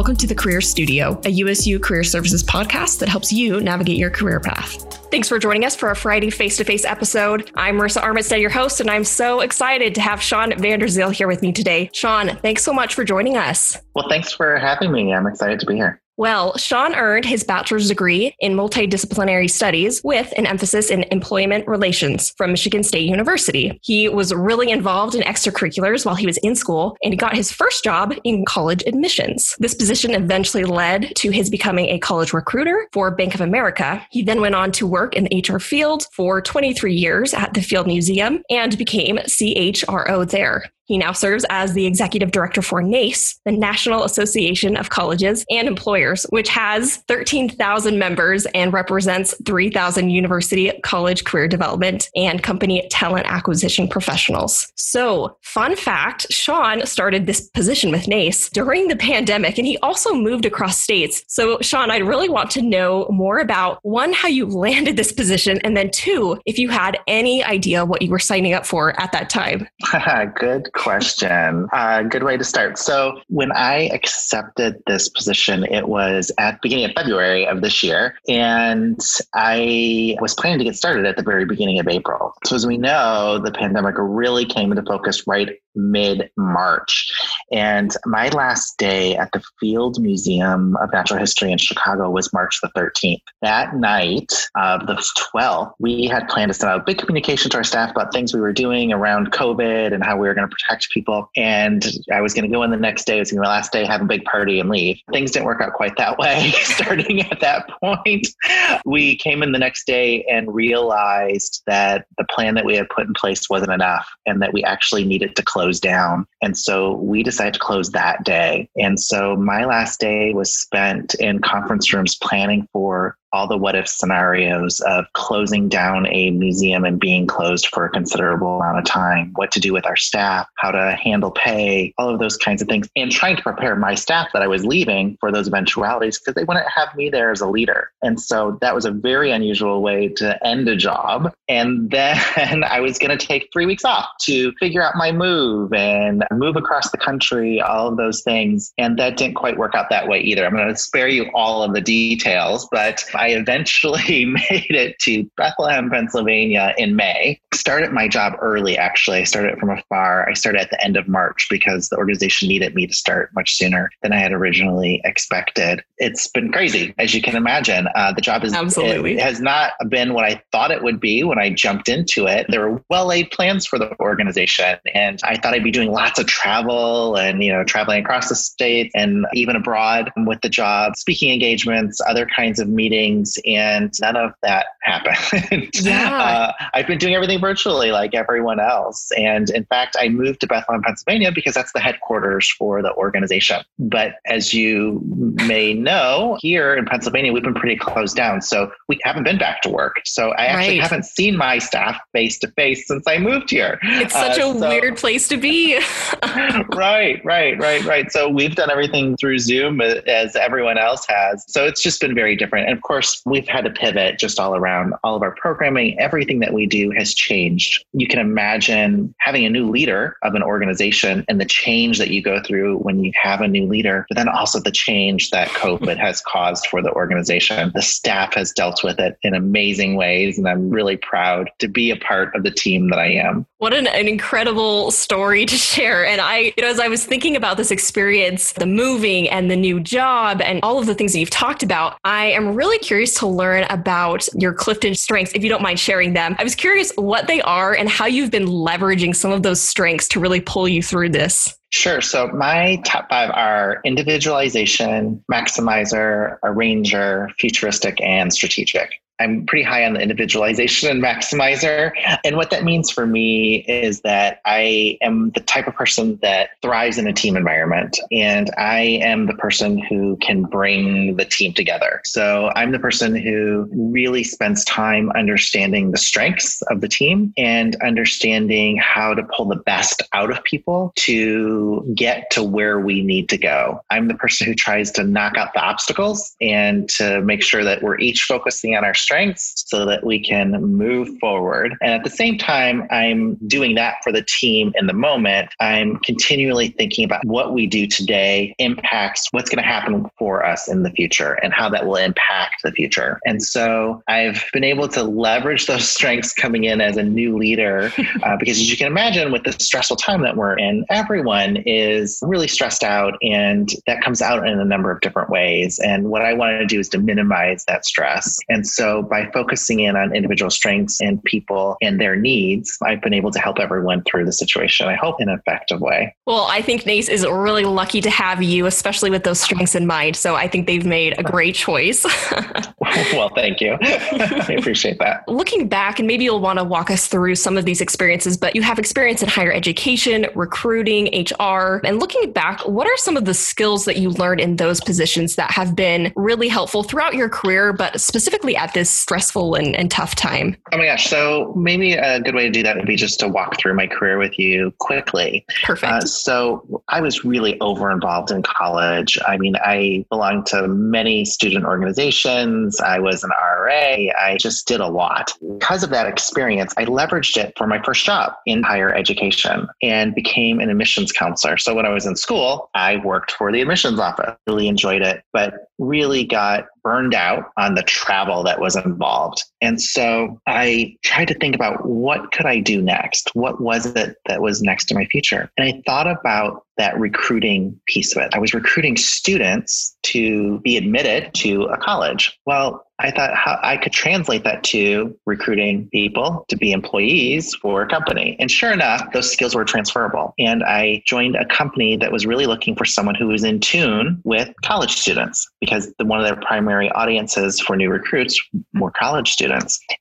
Welcome to the Career Studio, a USU career services podcast that helps you navigate your career path. Thanks for joining us for our Friday face to face episode. I'm Marissa Armistead, your host, and I'm so excited to have Shawn VanDerziel here with me today. Shawn, thanks so much for joining us. Well, thanks for having me. I'm excited to be here. Well, Shawn earned his bachelor's degree in multidisciplinary studies with an emphasis in employment relations from Michigan State University. He was really involved in extracurriculars while he was in school and he got his first job in college admissions. This position eventually led to his becoming a college recruiter for Bank of America. He then went on to work in the HR field for 23 years at the Field Museum and became CHRO there. He now serves as the executive director for NACE, the National Association of Colleges and Employers, which has 13,000 members and represents 3,000 university, college career development, and company talent acquisition professionals. So, fun fact Shawn started this position with NACE during the pandemic, and he also moved across states. So, Shawn, I'd really want to know more about one, how you landed this position, and then two, if you had any idea what you were signing up for at that time. Good question. Uh, good way to start. So, when I accepted this position, it was at the beginning of February of this year, and I was planning to get started at the very beginning of April. So, as we know, the pandemic really came into focus right mid March. And my last day at the Field Museum of Natural History in Chicago was March the 13th. That night of the 12th, we had planned to send out a big communication to our staff about things we were doing around COVID and how we were going to protect people. And I was going to go in the next day, it was going to be my last day, have a big party and leave. Things didn't work out quite that way. Starting at that point, we came in the next day and realized that the plan that we had put in place wasn't enough and that we actually needed to close down. And so we decided to close that day. And so my last day was spent in conference rooms planning for all the what if scenarios of closing down a museum and being closed for a considerable amount of time, what to do with our staff, how to handle pay, all of those kinds of things, and trying to prepare my staff that I was leaving for those eventualities because they wouldn't have me there as a leader. And so that was a very unusual way to end a job. And then I was going to take three weeks off to figure out my move and move across the country, all of those things. And that didn't quite work out that way either. I'm going to spare you all of the details, but I eventually made it to Bethlehem, Pennsylvania in May. Started my job early, actually. I started from afar. I started at the end of March because the organization needed me to start much sooner than I had originally expected. It's been crazy, as you can imagine. Uh, the job is absolutely has not been what I thought it would be when I jumped into it. There were well laid plans for the organization, and I thought I'd be doing lots of travel and you know traveling across the state and even abroad with the job, speaking engagements, other kinds of meetings and none of that happened. Yeah. uh, I've been doing everything virtually like everyone else. And in fact, I moved to Bethlehem, Pennsylvania because that's the headquarters for the organization. But as you may know, here in Pennsylvania, we've been pretty closed down. So we haven't been back to work. So I actually right. haven't seen my staff face to face since I moved here. It's such uh, a so, weird place to be. right, right, right, right. So we've done everything through Zoom as everyone else has. So it's just been very different. And of course, course, we've had to pivot just all around. All of our programming, everything that we do has changed. You can imagine having a new leader of an organization and the change that you go through when you have a new leader, but then also the change that COVID has caused for the organization. The staff has dealt with it in amazing ways, and I'm really proud to be a part of the team that I am. What an, an incredible story to share. And I, you know, as I was thinking about this experience, the moving and the new job and all of the things that you've talked about, I am really curious to learn about your Clifton strengths, if you don't mind sharing them. I was curious what they are and how you've been leveraging some of those strengths to really pull you through this. Sure. So my top five are individualization, maximizer, arranger, futuristic, and strategic. I'm pretty high on the individualization and maximizer. And what that means for me is that I am the type of person that thrives in a team environment. And I am the person who can bring the team together. So I'm the person who really spends time understanding the strengths of the team and understanding how to pull the best out of people to get to where we need to go. I'm the person who tries to knock out the obstacles and to make sure that we're each focusing on our strengths strengths so that we can move forward. And at the same time, I'm doing that for the team in the moment. I'm continually thinking about what we do today impacts what's going to happen for us in the future and how that will impact the future. And so I've been able to leverage those strengths coming in as a new leader uh, because as you can imagine, with the stressful time that we're in, everyone is really stressed out and that comes out in a number of different ways. And what I want to do is to minimize that stress. And so by focusing in on individual strengths and people and their needs, I've been able to help everyone through the situation, I hope, in an effective way. Well, I think NACE is really lucky to have you, especially with those strengths in mind. So I think they've made a great choice. well, thank you. I appreciate that. Looking back, and maybe you'll want to walk us through some of these experiences, but you have experience in higher education, recruiting, HR. And looking back, what are some of the skills that you learned in those positions that have been really helpful throughout your career, but specifically at this stressful and, and tough time? Oh my gosh. So maybe a good way to do that would be just to walk through my career with you quickly. Perfect. Uh, so I was really over involved in college. I mean, I belonged to many student organizations. I was an RA. I just did a lot. Because of that experience, I leveraged it for my first job in higher education and became an admissions counselor. So when I was in school, I worked for the admissions office. Really enjoyed it, but really got burned out on the travel that was involved. And so I tried to think about what could I do next? What was it that was next to my future? And I thought about that recruiting piece of it. I was recruiting students to be admitted to a college. Well, I thought how I could translate that to recruiting people to be employees for a company. And sure enough, those skills were transferable. And I joined a company that was really looking for someone who was in tune with college students because the, one of their primary audiences for new recruits were college students.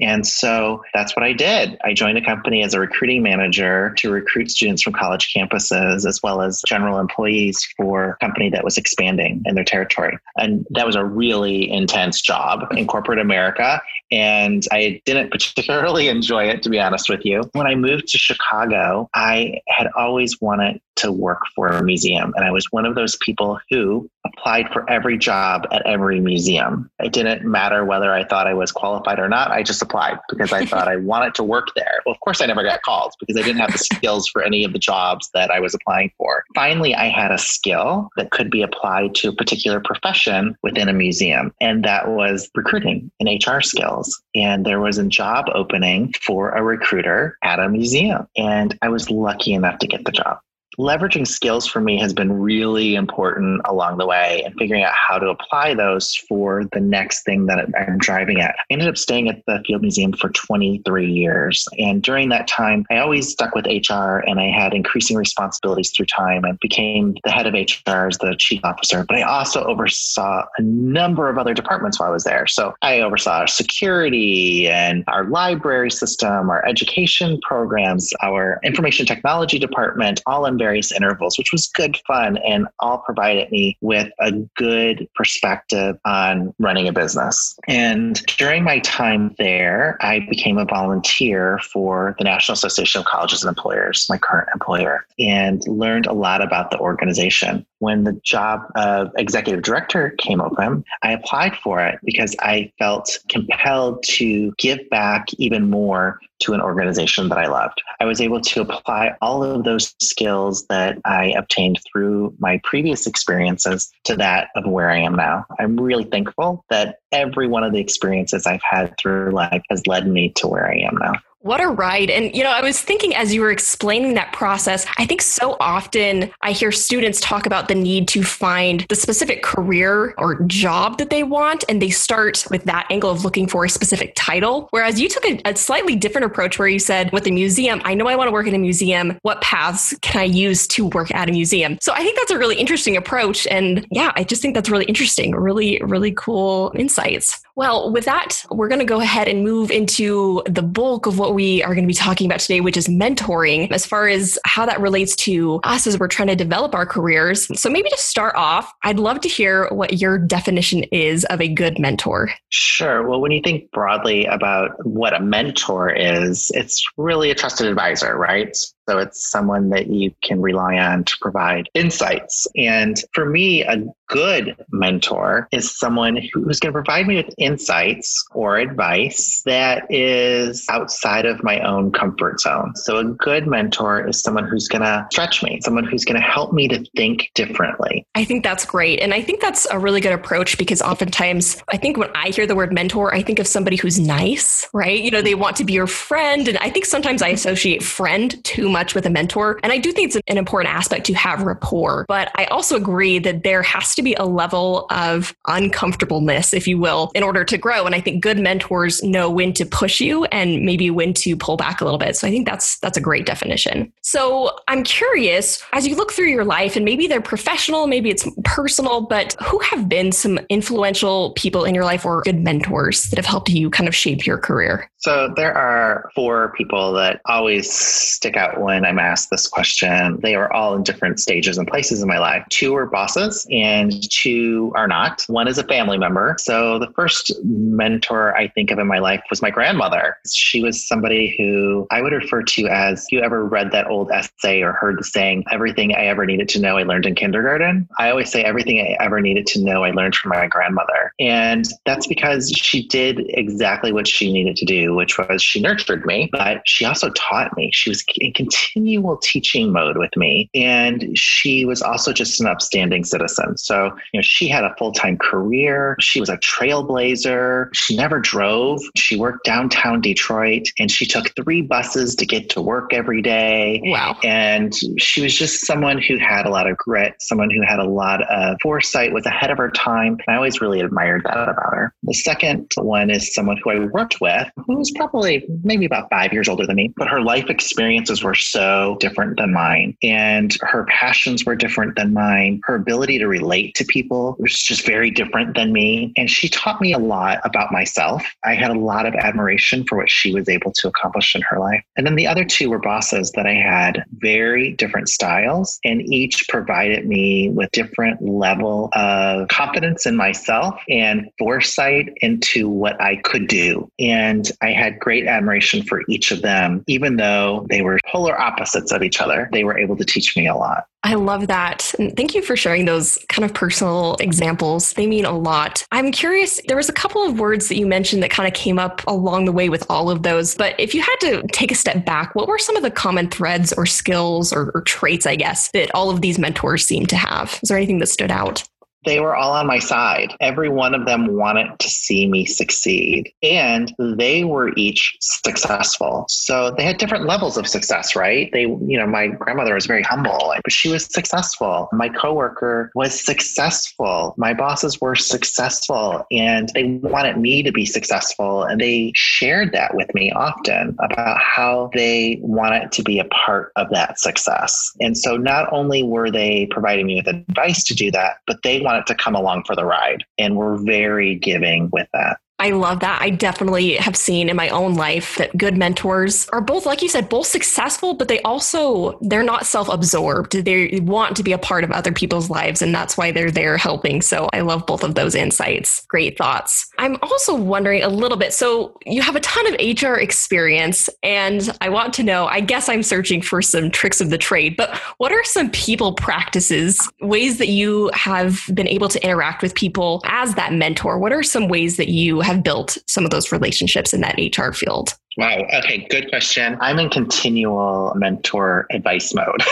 And so that's what I did. I joined a company as a recruiting manager to recruit students from college campuses as well as general employees for a company that was expanding in their territory. And that was a really intense job in corporate America. And I didn't particularly enjoy it, to be honest with you. When I moved to Chicago, I had always wanted to work for a museum. And I was one of those people who applied for every job at every museum. It didn't matter whether I thought I was qualified or not. I just applied because I thought I wanted to work there. Well, of course, I never got called because I didn't have the skills for any of the jobs that I was applying for. Finally, I had a skill that could be applied to a particular profession within a museum, and that was recruiting and HR skills. And there was a job opening for a recruiter at a museum. And I was lucky enough to get the job leveraging skills for me has been really important along the way and figuring out how to apply those for the next thing that I'm driving at. I ended up staying at the Field Museum for 23 years. And during that time, I always stuck with HR and I had increasing responsibilities through time and became the head of HR as the chief officer. But I also oversaw a number of other departments while I was there. So I oversaw our security and our library system, our education programs, our information technology department, all in various intervals, which was good fun and all provided me with a good perspective on running a business. And during my time there, I became a volunteer for the National Association of Colleges and Employers, my current employer, and learned a lot about the organization. When the job of executive director came open, I applied for it because I felt compelled to give back even more to an organization that I loved. I was able to apply all of those skills that I obtained through my previous experiences to that of where I am now. I'm really thankful that every one of the experiences I've had through life has led me to where I am now. What a ride. And, you know, I was thinking as you were explaining that process, I think so often I hear students talk about the need to find the specific career or job that they want. And they start with that angle of looking for a specific title. Whereas you took a, a slightly different approach where you said, with a museum, I know I want to work in a museum. What paths can I use to work at a museum? So I think that's a really interesting approach. And yeah, I just think that's really interesting. Really, really cool insights. Well, with that, we're going to go ahead and move into the bulk of what we are going to be talking about today, which is mentoring, as far as how that relates to us as we're trying to develop our careers. So, maybe to start off, I'd love to hear what your definition is of a good mentor. Sure. Well, when you think broadly about what a mentor is, it's really a trusted advisor, right? So it's someone that you can rely on to provide insights. And for me, a good mentor is someone who's going to provide me with insights or advice that is outside of my own comfort zone. So a good mentor is someone who's going to stretch me, someone who's going to help me to think differently. I think that's great. And I think that's a really good approach because oftentimes I think when I hear the word mentor, I think of somebody who's nice, right? You know, they want to be your friend. And I think sometimes I associate friend too much with a mentor. And I do think it's an important aspect to have rapport. But I also agree that there has to be a level of uncomfortableness, if you will, in order to grow. And I think good mentors know when to push you and maybe when to pull back a little bit. So I think that's that's a great definition. So I'm curious, as you look through your life, and maybe they're professional, maybe it's personal, but who have been some influential people in your life or good mentors that have helped you kind of shape your career? So there are four people that always stick out when I'm asked this question. They are all in different stages and places in my life. Two are bosses and two are not. One is a family member. So the first mentor I think of in my life was my grandmother. She was somebody who I would refer to as you ever read that old essay or heard the saying, everything I ever needed to know I learned in kindergarten. I always say everything I ever needed to know I learned from my grandmother. And that's because she did exactly what she needed to do which was she nurtured me, but she also taught me. She was in continual teaching mode with me. And she was also just an upstanding citizen. So, you know, she had a full time career. She was a trailblazer. She never drove. She worked downtown Detroit and she took three buses to get to work every day. Wow. And she was just someone who had a lot of grit, someone who had a lot of foresight, was ahead of her time. I always really admired that about her. The second one is someone who I worked with who was probably maybe about five years older than me, but her life experiences were so different than mine. And her passions were different than mine. Her ability to relate to people was just very different than me. And she taught me a lot about myself. I had a lot of admiration for what she was able to accomplish in her life. And then the other two were bosses that I had very different styles, and each provided me with different level of confidence in myself and foresight into what I could do. And I had great admiration for each of them, even though they were polar opposites of each other. They were able to teach me a lot. I love that. And thank you for sharing those kind of personal examples. They mean a lot. I'm curious, there was a couple of words that you mentioned that kind of came up along the way with all of those. But if you had to take a step back, what were some of the common threads or skills or, or traits, I guess, that all of these mentors seem to have? Is there anything that stood out? They were all on my side. Every one of them wanted to see me succeed, and they were each successful. So they had different levels of success, right? They, you know, my grandmother was very humble, but she was successful. My coworker was successful. My bosses were successful, and they wanted me to be successful. And they shared that with me often about how they wanted to be a part of that success. And so not only were they providing me with advice to do that, but they wanted wanted to come along for the ride. And we're very giving with that. I love that. I definitely have seen in my own life that good mentors are both, like you said, both successful, but they also, they're not self absorbed. They want to be a part of other people's lives, and that's why they're there helping. So I love both of those insights. Great thoughts. I'm also wondering a little bit so you have a ton of HR experience, and I want to know I guess I'm searching for some tricks of the trade, but what are some people practices, ways that you have been able to interact with people as that mentor? What are some ways that you have built some of those relationships in that HR field? Wow. Okay. Good question. I'm in continual mentor advice mode.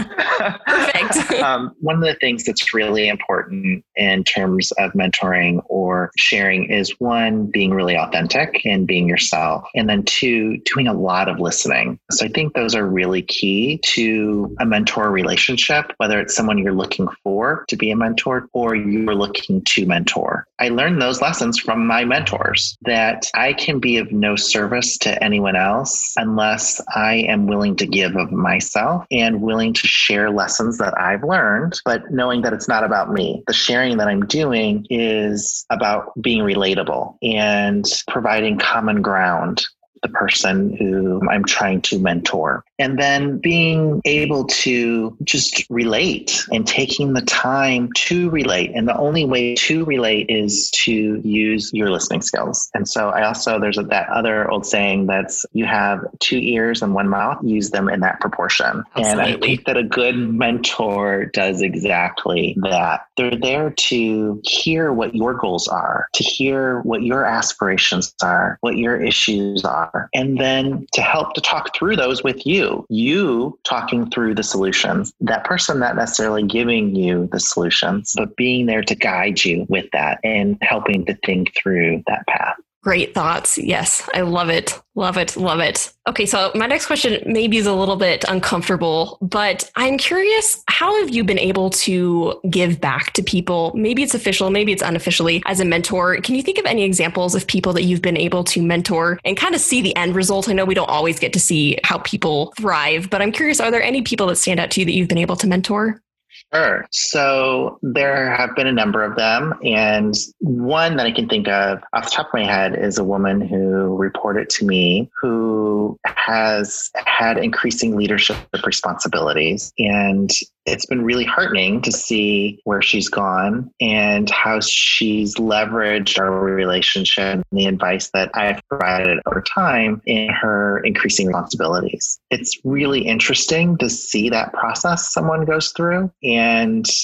Perfect. um, one of the things that's really important in terms of mentoring or sharing is one, being really authentic and being yourself. And then two, doing a lot of listening. So I think those are really key to a mentor relationship, whether it's someone you're looking for to be a mentor or you're looking to mentor. I learned those lessons from my mentors that I can be of no service to anyone else unless I am willing to give of myself and willing to share lessons that I've learned, but knowing that it's not about me. The sharing that I'm doing is about being relatable and providing common ground the person who I'm trying to mentor. And then being able to just relate and taking the time to relate. And the only way to relate is to use your listening skills. And so I also, there's a, that other old saying that's you have two ears and one mouth, use them in that proportion. Absolutely. And I think that a good mentor does exactly that. They're there to hear what your goals are, to hear what your aspirations are, what your issues are, and then to help to talk through those with you. You talking through the solutions, that person not necessarily giving you the solutions, but being there to guide you with that and helping to think through that path. Great thoughts. Yes, I love it. Love it. Love it. Okay, so my next question maybe is a little bit uncomfortable, but I'm curious how have you been able to give back to people? Maybe it's official, maybe it's unofficially as a mentor. Can you think of any examples of people that you've been able to mentor and kind of see the end result? I know we don't always get to see how people thrive, but I'm curious are there any people that stand out to you that you've been able to mentor? Sure. So there have been a number of them. And one that I can think of off the top of my head is a woman who reported to me who has had increasing leadership responsibilities. And it's been really heartening to see where she's gone and how she's leveraged our relationship and the advice that I've provided over time in her increasing responsibilities. It's really interesting to see that process someone goes through. And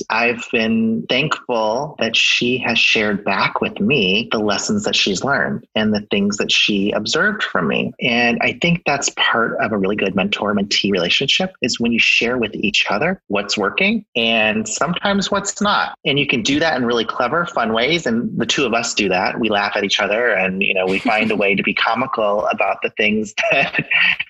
I've been thankful that she has shared back with me the lessons that she's learned and the things that she observed from me. And I think that's part of a really good mentor mentee relationship is when you share with each other what's what's working and sometimes what's not. And you can do that in really clever, fun ways. And the two of us do that. We laugh at each other and, you know, we find a way to be comical about the things that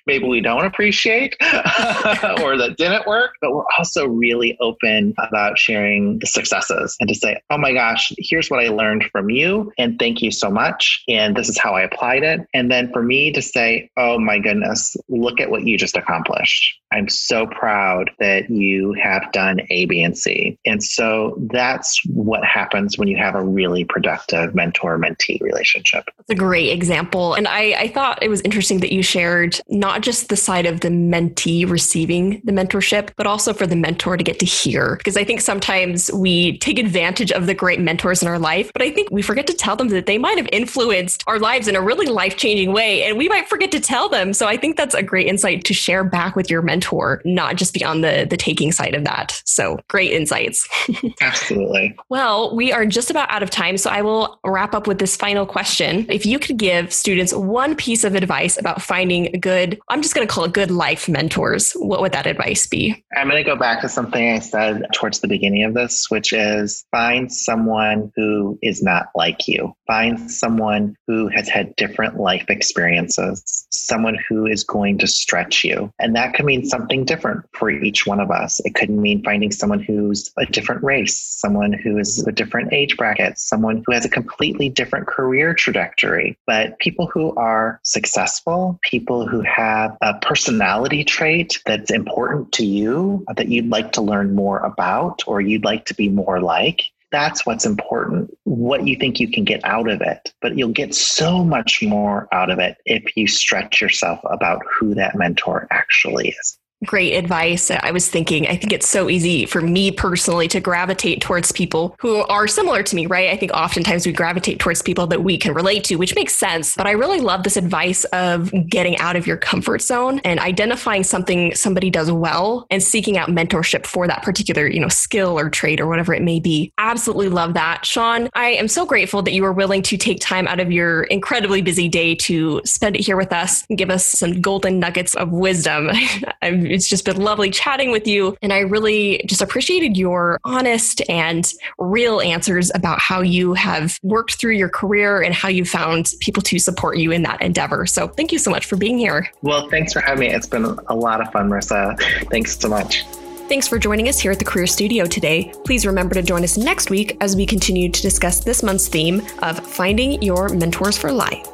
maybe we don't appreciate or that didn't work. But we're also really open about sharing the successes and to say, oh my gosh, here's what I learned from you. And thank you so much. And this is how I applied it. And then for me to say, oh my goodness, look at what you just accomplished. I'm so proud that you have done A, B, and C. And so that's what happens when you have a really productive mentor mentee relationship. That's a great example. And I, I thought it was interesting that you shared not just the side of the mentee receiving the mentorship, but also for the mentor to get to hear. Because I think sometimes we take advantage of the great mentors in our life, but I think we forget to tell them that they might have influenced our lives in a really life changing way. And we might forget to tell them. So I think that's a great insight to share back with your mentor mentor, not just be on the, the taking side of that. So great insights. Absolutely. well, we are just about out of time. So I will wrap up with this final question. If you could give students one piece of advice about finding good, I'm just going to call it good life mentors, what would that advice be? I'm going to go back to something I said towards the beginning of this, which is find someone who is not like you. Find someone who has had different life experiences, someone who is going to stretch you. And that can mean something different for each one of us. It could mean finding someone who's a different race, someone who is a different age bracket, someone who has a completely different career trajectory. But people who are successful, people who have a personality trait that's important to you, that you'd like to learn more about, or you'd like to be more like, that's what's important, what you think you can get out of it. But you'll get so much more out of it if you stretch yourself about who that mentor actually is great advice. I was thinking, I think it's so easy for me personally to gravitate towards people who are similar to me, right? I think oftentimes we gravitate towards people that we can relate to, which makes sense. But I really love this advice of getting out of your comfort zone and identifying something somebody does well and seeking out mentorship for that particular, you know, skill or trait or whatever it may be. Absolutely love that. Shawn, I am so grateful that you were willing to take time out of your incredibly busy day to spend it here with us and give us some golden nuggets of wisdom. I'm it's just been lovely chatting with you. And I really just appreciated your honest and real answers about how you have worked through your career and how you found people to support you in that endeavor. So thank you so much for being here. Well, thanks for having me. It's been a lot of fun, Marissa. Thanks so much. Thanks for joining us here at the Career Studio today. Please remember to join us next week as we continue to discuss this month's theme of finding your mentors for life.